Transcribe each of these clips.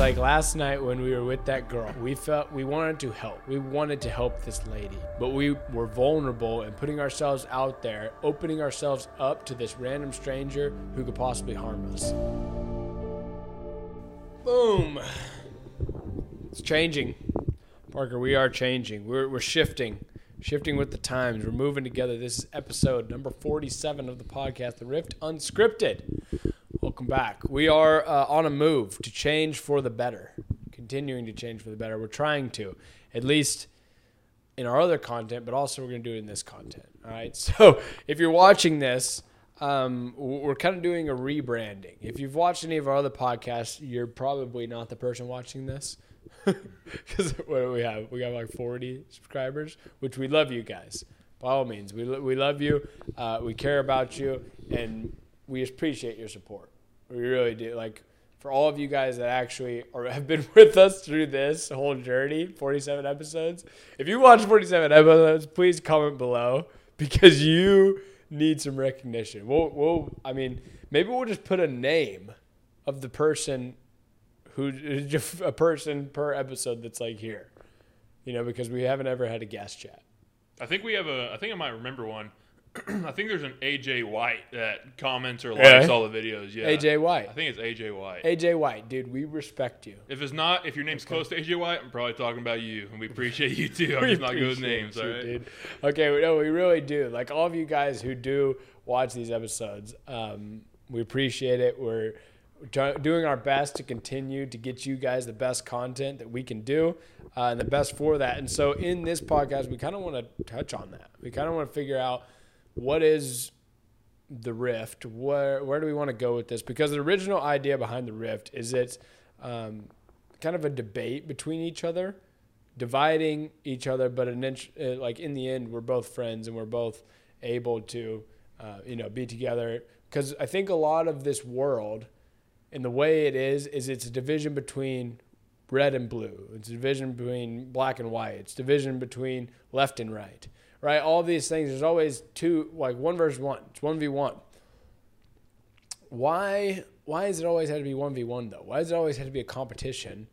like last night when we were with that girl, we felt we wanted to help. We wanted to help this lady, but we were vulnerable and putting ourselves out there, opening ourselves up to this random stranger who could possibly harm us. Boom. It's changing. Parker, we are changing. We're, we're shifting, shifting with the times. We're moving together. This is episode number 47 of the podcast, The Rift Unscripted. Welcome back. We are uh, on a move to change for the better, continuing to change for the better. We're trying to, at least in our other content, but also we're going to do it in this content. All right. So if you're watching this, um, we're kind of doing a rebranding. If you've watched any of our other podcasts, you're probably not the person watching this. Because what do we have? We got like 40 subscribers, which we love you guys. By all means, we, we love you. Uh, we care about you, and we appreciate your support. We really do. Like for all of you guys that actually are, have been with us through this whole journey, 47 episodes. If you watch 47 episodes, please comment below because you need some recognition. We'll, we'll I mean, maybe we'll just put a name of the person who just a person per episode that's like here, you know, because we haven't ever had a guest chat. I think we have a. I think I might remember one. I think there's an AJ White that comments or likes Yeah. all the videos. Yeah, AJ White. I think it's AJ White. AJ White, dude, we respect you. If it's not, if your name's close to AJ White, I'm probably talking about you, and we appreciate you too. I'm just not good with names, you, all right? dude. Okay, we- no, we really do. Like all of you guys who do watch these episodes, um, we appreciate it. We're try- doing our best to continue to get you guys the best content that we can do uh, and the best for that. And so, in this podcast, we kind of want to touch on that. We kind of want to figure out what is the rift? Where where do we want to go with this? Because the original idea behind the rift is it's um, kind of a debate between each other dividing each other but an inch, uh, like in the end we're both friends and we're both able to uh, you know be together. Because i think a lot of this world and the way it is is it's a division between red and blue. It's division between black and white. It's division between left and right right? All these things there's always two like one versus one. It's 1v1 why why does it always had to be 1v1 though? Why does it always have to be a competition?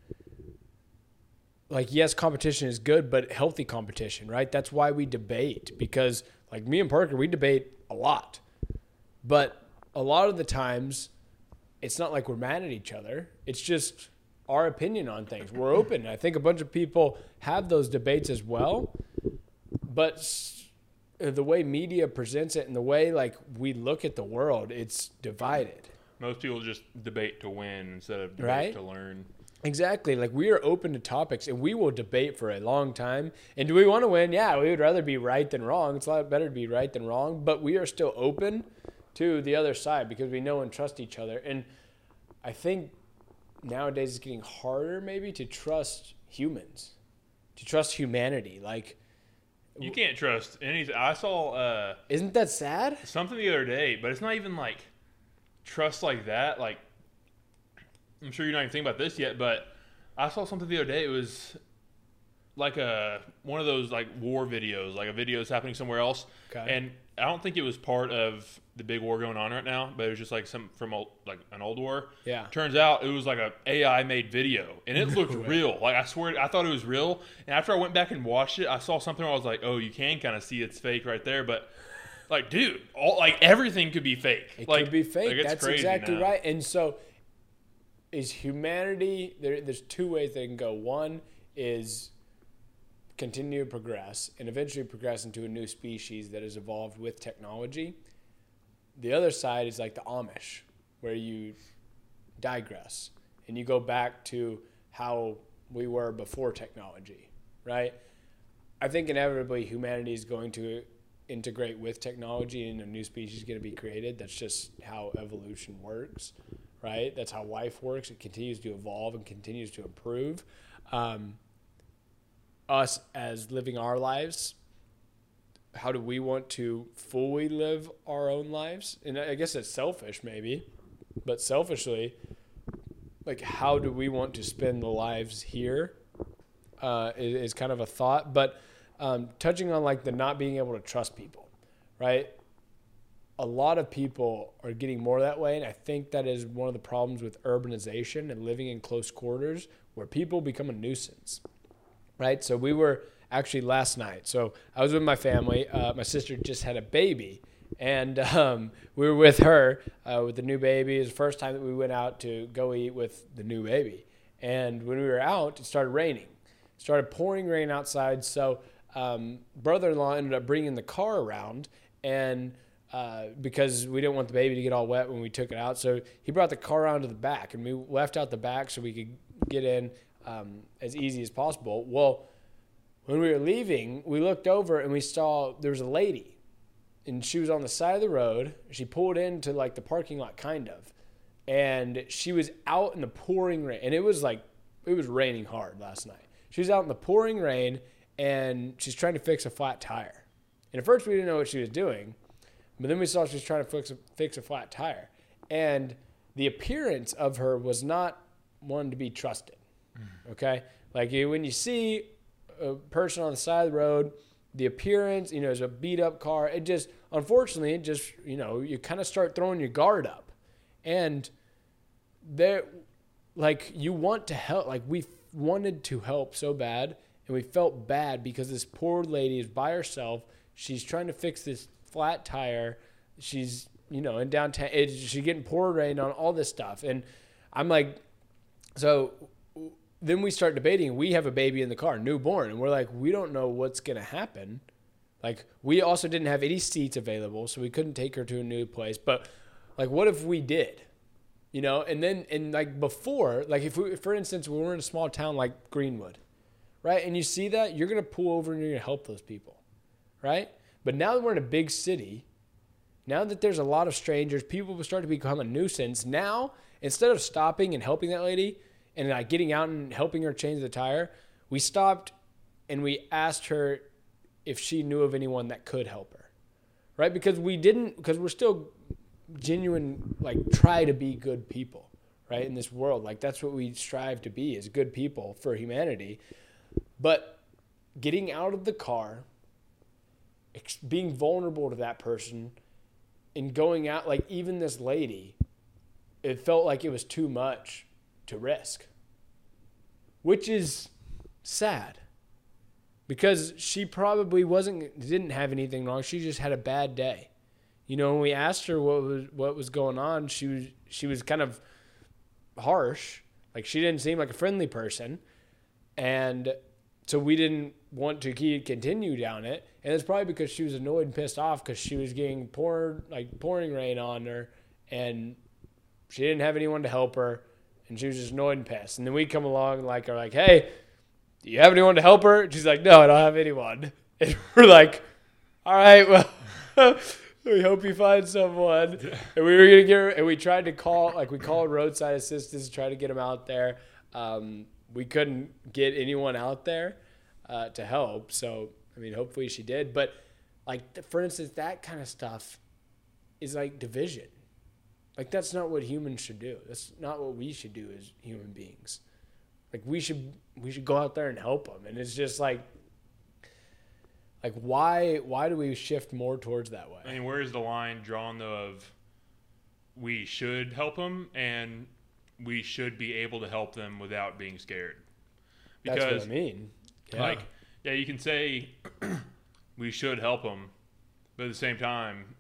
Like yes competition is good but healthy competition right? That's why we debate because like me and parker we debate a lot. But a lot of the times it's not like we're mad at each other. It's just our opinion on things we're open i think a bunch of people have those debates as well but the way media presents it and the way like we look at the world it's divided Most people just debate to win instead of debate Right? to learn. Exactly. Like we are open to topics and we will debate for a long time. And do we want to win? Yeah, we would rather be right than wrong. It's a lot better to be right than wrong, but we are still open to the other side because we know and trust each other. And I think nowadays it's getting harder maybe to trust humans, to trust humanity. Like, You can't trust anything. I saw uh, isn't that sad? something the other day, but it's not even like trust like that. Like, I'm sure you're not even thinking about this yet, but I saw something the other day. It was like a one of those like war videos, like a video that's happening somewhere else. Okay. And I don't think it was part of the big war going on right now, but it was just like some from old, like an old war. Yeah. Turns out it was like a AI made video, and it looked real. Like I swear, I thought it was real. And after I went back and watched it, I saw something where I was like, "Oh, you can kind of see it's fake right there." But like, dude, all like everything could be fake. It like, could be fake. like, That's exactly now. right. And so, is humanity? There, there's two ways they can go. One is continue to progress and eventually progress into a new species that has evolved with technology. The other side is like the Amish, where you digress and you go back to how we were before technology, right? I think inevitably humanity is going to integrate with technology and a new species is going to be created. That's just how evolution works, right? That's how life works. It continues to evolve and continues to improve. Um, us as living our lives, how do we want to fully live our own lives? And I guess it's selfish, maybe, but selfishly, like how do we want to spend the lives here uh, is, is kind of a thought. But um, touching on like the not being able to trust people, right? a lot of people are getting more that way, and I think that is one of the problems with urbanization and living in close quarters, where people become a nuisance, right? So we were actually last night. So I was with my family. Uh, my sister just had a baby, and um, we were with her uh, with the new baby. It was the first time that we went out to go eat with the new baby. And when we were out, it started raining. It started pouring rain outside. So um, brother-in-law ended up bringing the car around, and uh, because we didn't want the baby to get all wet when we took it out, so he brought the car around to the back, and we left out the back so we could get in um, as easy as possible. Well, when we were leaving, we looked over and we saw there was a lady, and she was on the side of the road. She pulled into like the parking lot, kind of, and she was out in the pouring rain, and it was like it was raining hard last night. She was out in the pouring rain, and she's trying to fix a flat tire. And at first, we didn't know what she was doing, but then we saw she was trying to fix a, fix a flat tire, and the appearance of her was not one to be trusted. Mm. Okay, like you, when you see a person on the side of the road, the appearance, you know, is a beat up car. It just, unfortunately, it just, you know, you kind of start throwing your guard up, and there, like you want to help, like we wanted to help so bad, and we felt bad because this poor lady is by herself. She's trying to fix this flat tire. She's, you know, in downtown. It, she's getting poured rain on all this stuff, and I'm like, so then we start debating. We have a baby in the car, newborn, and we're like, we don't know what's gonna happen. Like, we also didn't have any seats available, so we couldn't take her to a new place. But like, what if we did? You know, and then and like before, like if we, for instance, we were in a small town like Greenwood, right, and you see that, you're gonna pull over and you're gonna help those people, right? But now that we're in a big city, now that there's a lot of strangers, people will start to become a nuisance. Now, instead of stopping and helping that lady, and like getting out and helping her change the tire, we stopped and we asked her if she knew of anyone that could help her. Right? Because we didn't because we're still genuine like try to be good people, right? In this world. Like that's what we strive to be is good people for humanity. But getting out of the car, ex- being vulnerable to that person and going out like even this lady, it felt like it was too much to risk, which is sad because she probably wasn't didn't have anything wrong. She just had a bad day. You know, when we asked her what was what was going on, she was she was kind of harsh. Like she didn't seem like a friendly person, and so we didn't want to keep continue down it. And it's probably because she was annoyed and pissed off because she was getting poured like pouring rain on her, and she didn't have anyone to help her and she was just annoyed and pissed. And then we come along and like are like, hey, do you have anyone to help her? And she's like, no, I don't have anyone. And we're like, all right, well, we hope you find someone. And we were gonna get her, and we tried to call, like we called roadside assistance to try to get them out there. Um, we couldn't get anyone out there uh, to help. So I mean, hopefully she did. But like for instance, that kind of stuff is like division. Like that's not what humans should do. That's not what we should do as human beings. Like we should we should go out there and help them. And it's just like like why why do we shift more towards that way? I mean, where is the line drawn though of we should help them and we should be able to help them without being scared? That's what I mean. Yeah. like, yeah, you can say we should help them, but at the same time,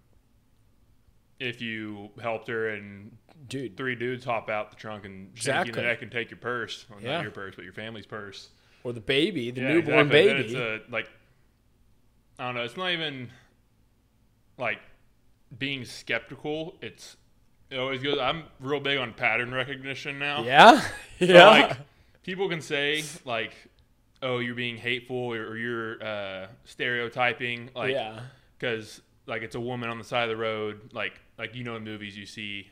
if you helped her and dude, three dudes hop out the trunk and shake Exactly. you in the neck and take your purse, well, Yeah. not your purse, but your family's purse. or the baby, the Yeah, newborn exactly. Baby. It's a, like, I don't know. It's not even like being skeptical. It's it always goes. I'm real big on pattern recognition now. yeah, So, yeah, like people can say like, "Oh, you're being hateful," or, or "You're uh, stereotyping," like yeah, because like it's a woman on the side of the road, like like you know in movies you see.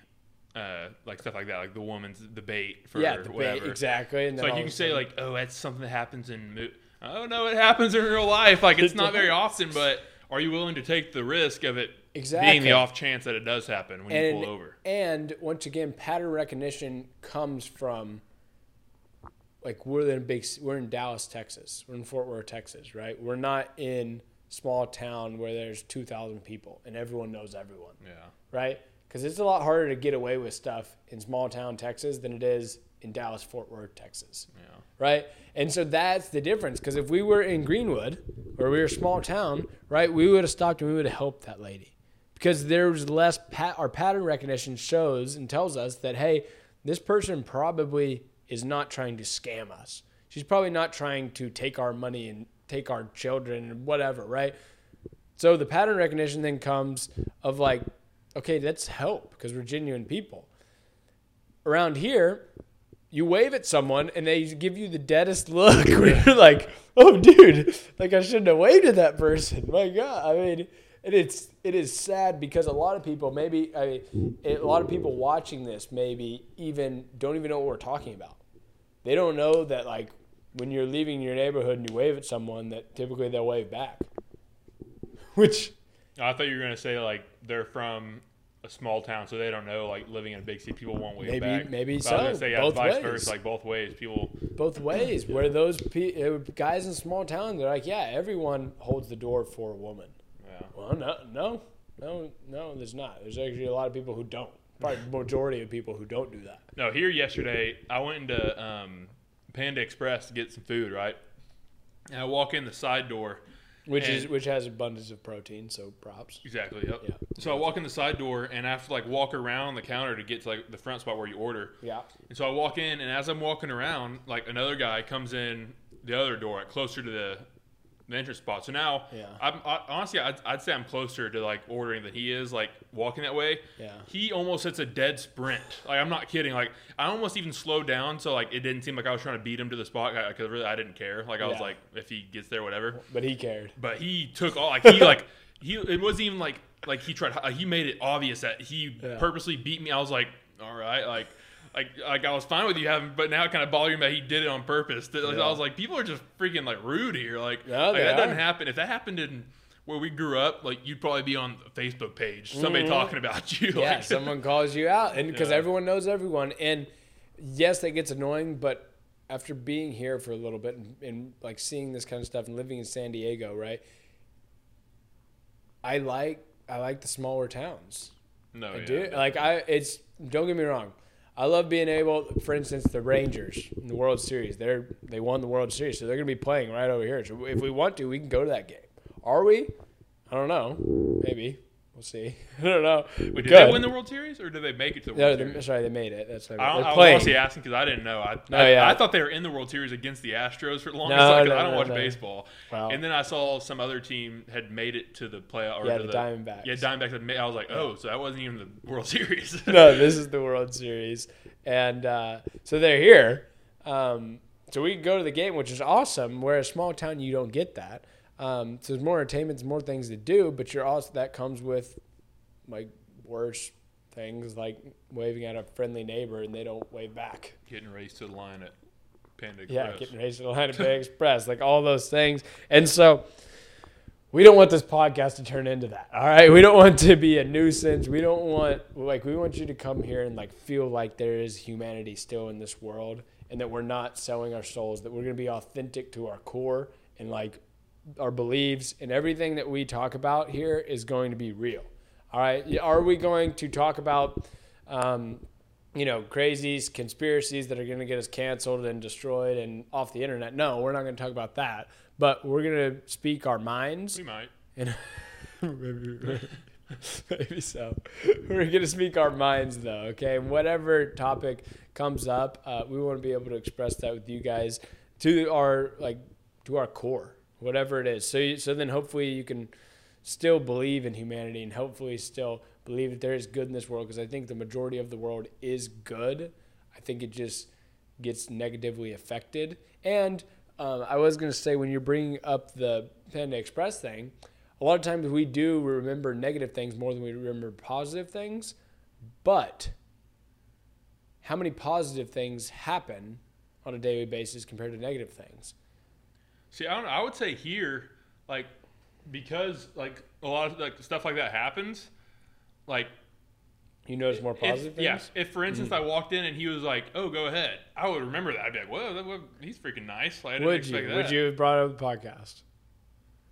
Uh, like stuff like that, like the woman's the bait for yeah. The whatever. ba- exactly. And then like you can say like, oh, that's something that happens in. Mo- oh no, it happens in real life. Like it's not very often, but are you willing to take the risk of it Exactly. being the off chance that it does happen when you pull over? And once again, pattern recognition comes from like we're in big we're in Dallas, Texas. We're in Fort Worth, Texas, right? We're not in small town where there's 2,000 people and everyone knows everyone, Yeah. right? Because it's a lot harder to get away with stuff in small town Texas than it is in Dallas, Fort Worth, Texas, Yeah. right? And so that's the difference. Because if we were in Greenwood or we were a small town, right, we would have stopped and we would have helped that lady because there's less pat our pattern recognition shows and tells us that hey this person probably is not trying to scam us she's probably not trying to take our money and take our children and whatever right? So the pattern recognition then comes of like okay let's help because we're genuine people. Around here you wave at someone and they give you the deadest look. Where you're like oh dude like i shouldn't have waved at that person. My god i mean and it's it is sad because a lot of people maybe I, a lot of people watching this maybe even don't even know what we're talking about. They don't know that like when you're leaving your neighborhood and you wave at someone that typically they'll wave back. Which I thought you were gonna say like they're from a small town, so they don't know like living in a big city, people won't wave Maybe- back. maybe But I was gonna say yeah, Both vice ways. versa, like both ways. People. both ways where those pe- uh, guys in small towns they're like yeah everyone holds the door for a woman. Yeah. Well no no no no there's not. There's actually a lot of people who don't. Probably the majority of people who don't do that. No, here yesterday, I went into um, Panda Express to get some food, right? And I walk in the side door. Which is which has abundance of protein, so props. Exactly. Yep. Yeah. So I walk in the side door, and I have to like walk around the counter to get to like the front spot where you order. Yeah. And so I walk in, and as I'm walking around, like another guy comes in the other door, like, closer to the, the entrance spot. So now, Yeah. I'm I, honestly, I'd, I'd say I'm closer to like ordering than he is, like walking that way. Yeah. He almost hits a dead sprint. Like I'm not kidding. Like I almost even slowed down, so like it didn't seem like I was trying to beat him to the spot because really I didn't care. Like I was like, if he gets there, whatever. But he cared. But he took all like he like he it wasn't even like like he tried like, he made it obvious that he Yeah. purposely beat me. I was like, all right, like like like I was fine with you having, but now it kind of bothered me that he did it on purpose. That- like, Yeah. I was like, people are just freaking like rude here. Like, No, like that doesn't happen. If that happened in where we grew up, like you'd probably be on the Facebook page, somebody talking about you. Mm-hmm. Yeah, like, someone calls you out, and because Yeah. everyone knows everyone, and yes, that gets annoying. But after being here for a little bit and, and like seeing this kind of stuff and living in San Diego, right? I like I like the smaller towns. no, I yeah. do. Like I, it's don't get me wrong. I love being able, for instance, the Rangers in the World Series. They're they won the World Series, so they're going to be playing right over here. So if we want to, we can go to that game. Are we? I don't know. Maybe we'll see. I don't know. Wait, did could. they win the World Series or did they make it to the World they, Series? sorry, they made it. That's what I I, mean. don't, They're I was honestly asking because I didn't know. I, No, I, yeah. I thought they were in the World Series against the Astros for the longest No, time because no, I don't no, watch no. baseball. Wow. And then I saw some other team had made it to the playoff. Or Yeah, to the Diamondbacks. Yeah, Diamondbacks. Had made, I was like, oh, so that wasn't even the World Series. no, this is the World Series, and uh, so they're here. Um, so we can go to the game, which is awesome. Where a small town, you don't get that. Um, so there's more entertainment, more things to do, but you're also that comes with like worse things like waving at a friendly neighbor and they don't wave back. Getting raced to the line at Panda Express. Yeah, getting raised to the line of Bay Express, like all those things. And so we don't want this podcast to turn into that. All right. We don't want to be a nuisance. We don't want like we want you to come here and like feel like there is humanity still in this world and that we're not selling our souls, that we're gonna be authentic to our core and like our beliefs and everything that we talk about here is going to be real. All right. Are we going to talk about um, you know, crazies, conspiracies that are going to get us canceled and destroyed and off the internet. No, we're not going to talk about that. But we're going to speak our minds. We might. And maybe, maybe so. We're going to speak our minds, though. Okay, and whatever topic comes up, uh, we want to be able to express that with you guys to our like to our core, whatever it is. So, you, so then hopefully you can still believe in humanity and hopefully still believe that there is good in this world because I think the majority of the world is good. I think it just gets negatively affected. And um, I was going to say, when you're bringing up the Panda Express thing, a lot of times we do remember negative things more than we remember positive things. But how many positive things happen on a daily basis compared to negative things? See, I don't know. I would say here, like, because like a lot of like stuff like that happens, like You notice more if, positive yeah, things? if for instance mm-hmm. I walked in and he was like, "Oh, go ahead," I would remember that. I'd be like, "Whoa, that, well, he's freaking nice." Like, I didn't Would you? expect Would you have brought up the podcast?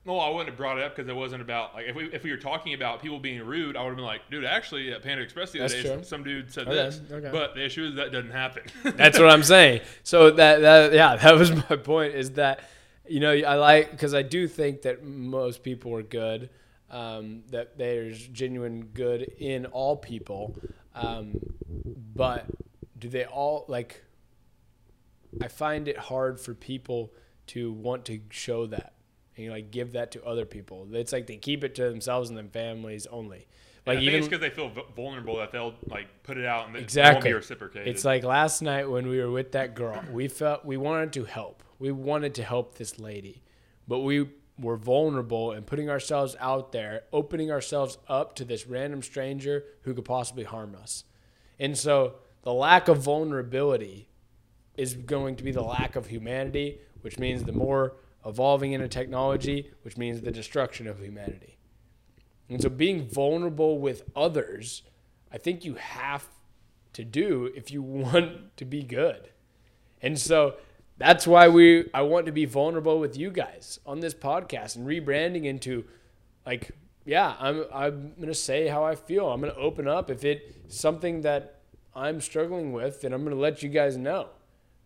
No, I wouldn't have brought it up because it wasn't about like if we if we were talking about people being rude, I would have been like, dude, actually at Panda Express the other That's day, true. some dude said Okay, this. okay. But the issue is that doesn't happen. That's what I'm saying. So that, that yeah, that was my point. Is that you know I like because I do think that most people are good. Um, that there's genuine good in all people, um, but do they all like? I find it hard for people to want to show that and like give that to other people. It's like they keep it to themselves and their families only. Like Like I think even it's because they feel vulnerable that they'll like put it out and it won't Exactly. be reciprocated. It's like last night when we were with that girl, we felt we wanted to help. We wanted to help this lady, but we were vulnerable and putting ourselves out there, opening ourselves up to this random stranger who could possibly harm us. And so the lack of vulnerability is going to be the lack of humanity, which means the more evolving into technology, which means the destruction of humanity. And so being vulnerable with others, I think you have to do if you want to be good. And so that's why we I want to be vulnerable with you guys on this podcast and rebranding into like yeah, I'm I'm going to say how I feel. I'm going to open up if it's something that I'm struggling with, then I'm going to let you guys know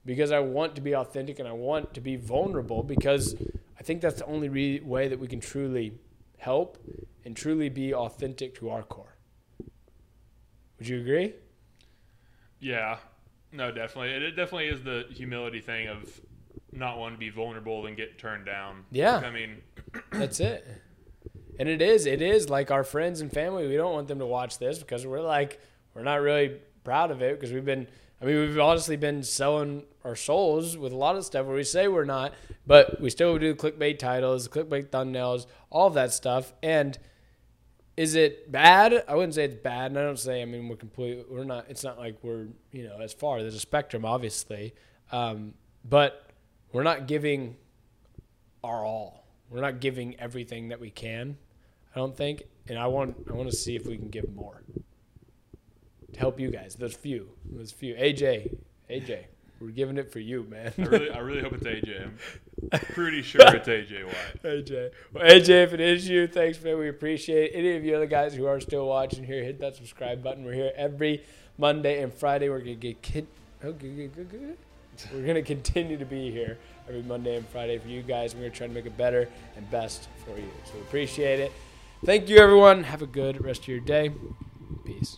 because I want to be authentic and I want to be vulnerable because I think that's the only re- way that we can truly help and truly be authentic to our core. Would you agree? yeah, no, definitely. It, it definitely is the humility thing of not wanting to be vulnerable and get turned down. Yeah. I mean, That's it. And it is, it is like our friends and family. We don't want them to watch this because we're like, we're not really proud of it because we've been, I mean, we've honestly been selling our souls with a lot of stuff where we say we're not, but we still do clickbait titles, clickbait thumbnails, all of that stuff. And is it bad? I wouldn't say it's bad. And I don't say, I mean, we're completely, we're not, it's not like we're, you know, as far, there's a spectrum, obviously. Um, but we're not giving our all. We're not giving everything that we can. I don't think, and I want I want to see if we can give more to help you guys. Those few, those few. AJ, AJ, we're giving it for you, man. I really, I really hope it's AJ. I'm pretty sure it's AJ White. AJ, well, AJ, if it is you, thanks man. We appreciate it. Any of you other guys who are still watching here, hit that subscribe button. We're here every Monday and Friday. We're gonna get kid. Oh, good, good, good, good. We're gonna continue to be here every Monday and Friday for you guys. We're gonna try to make it better and best for you. So we appreciate it. Thank you, everyone. Have a good rest of your day. Peace.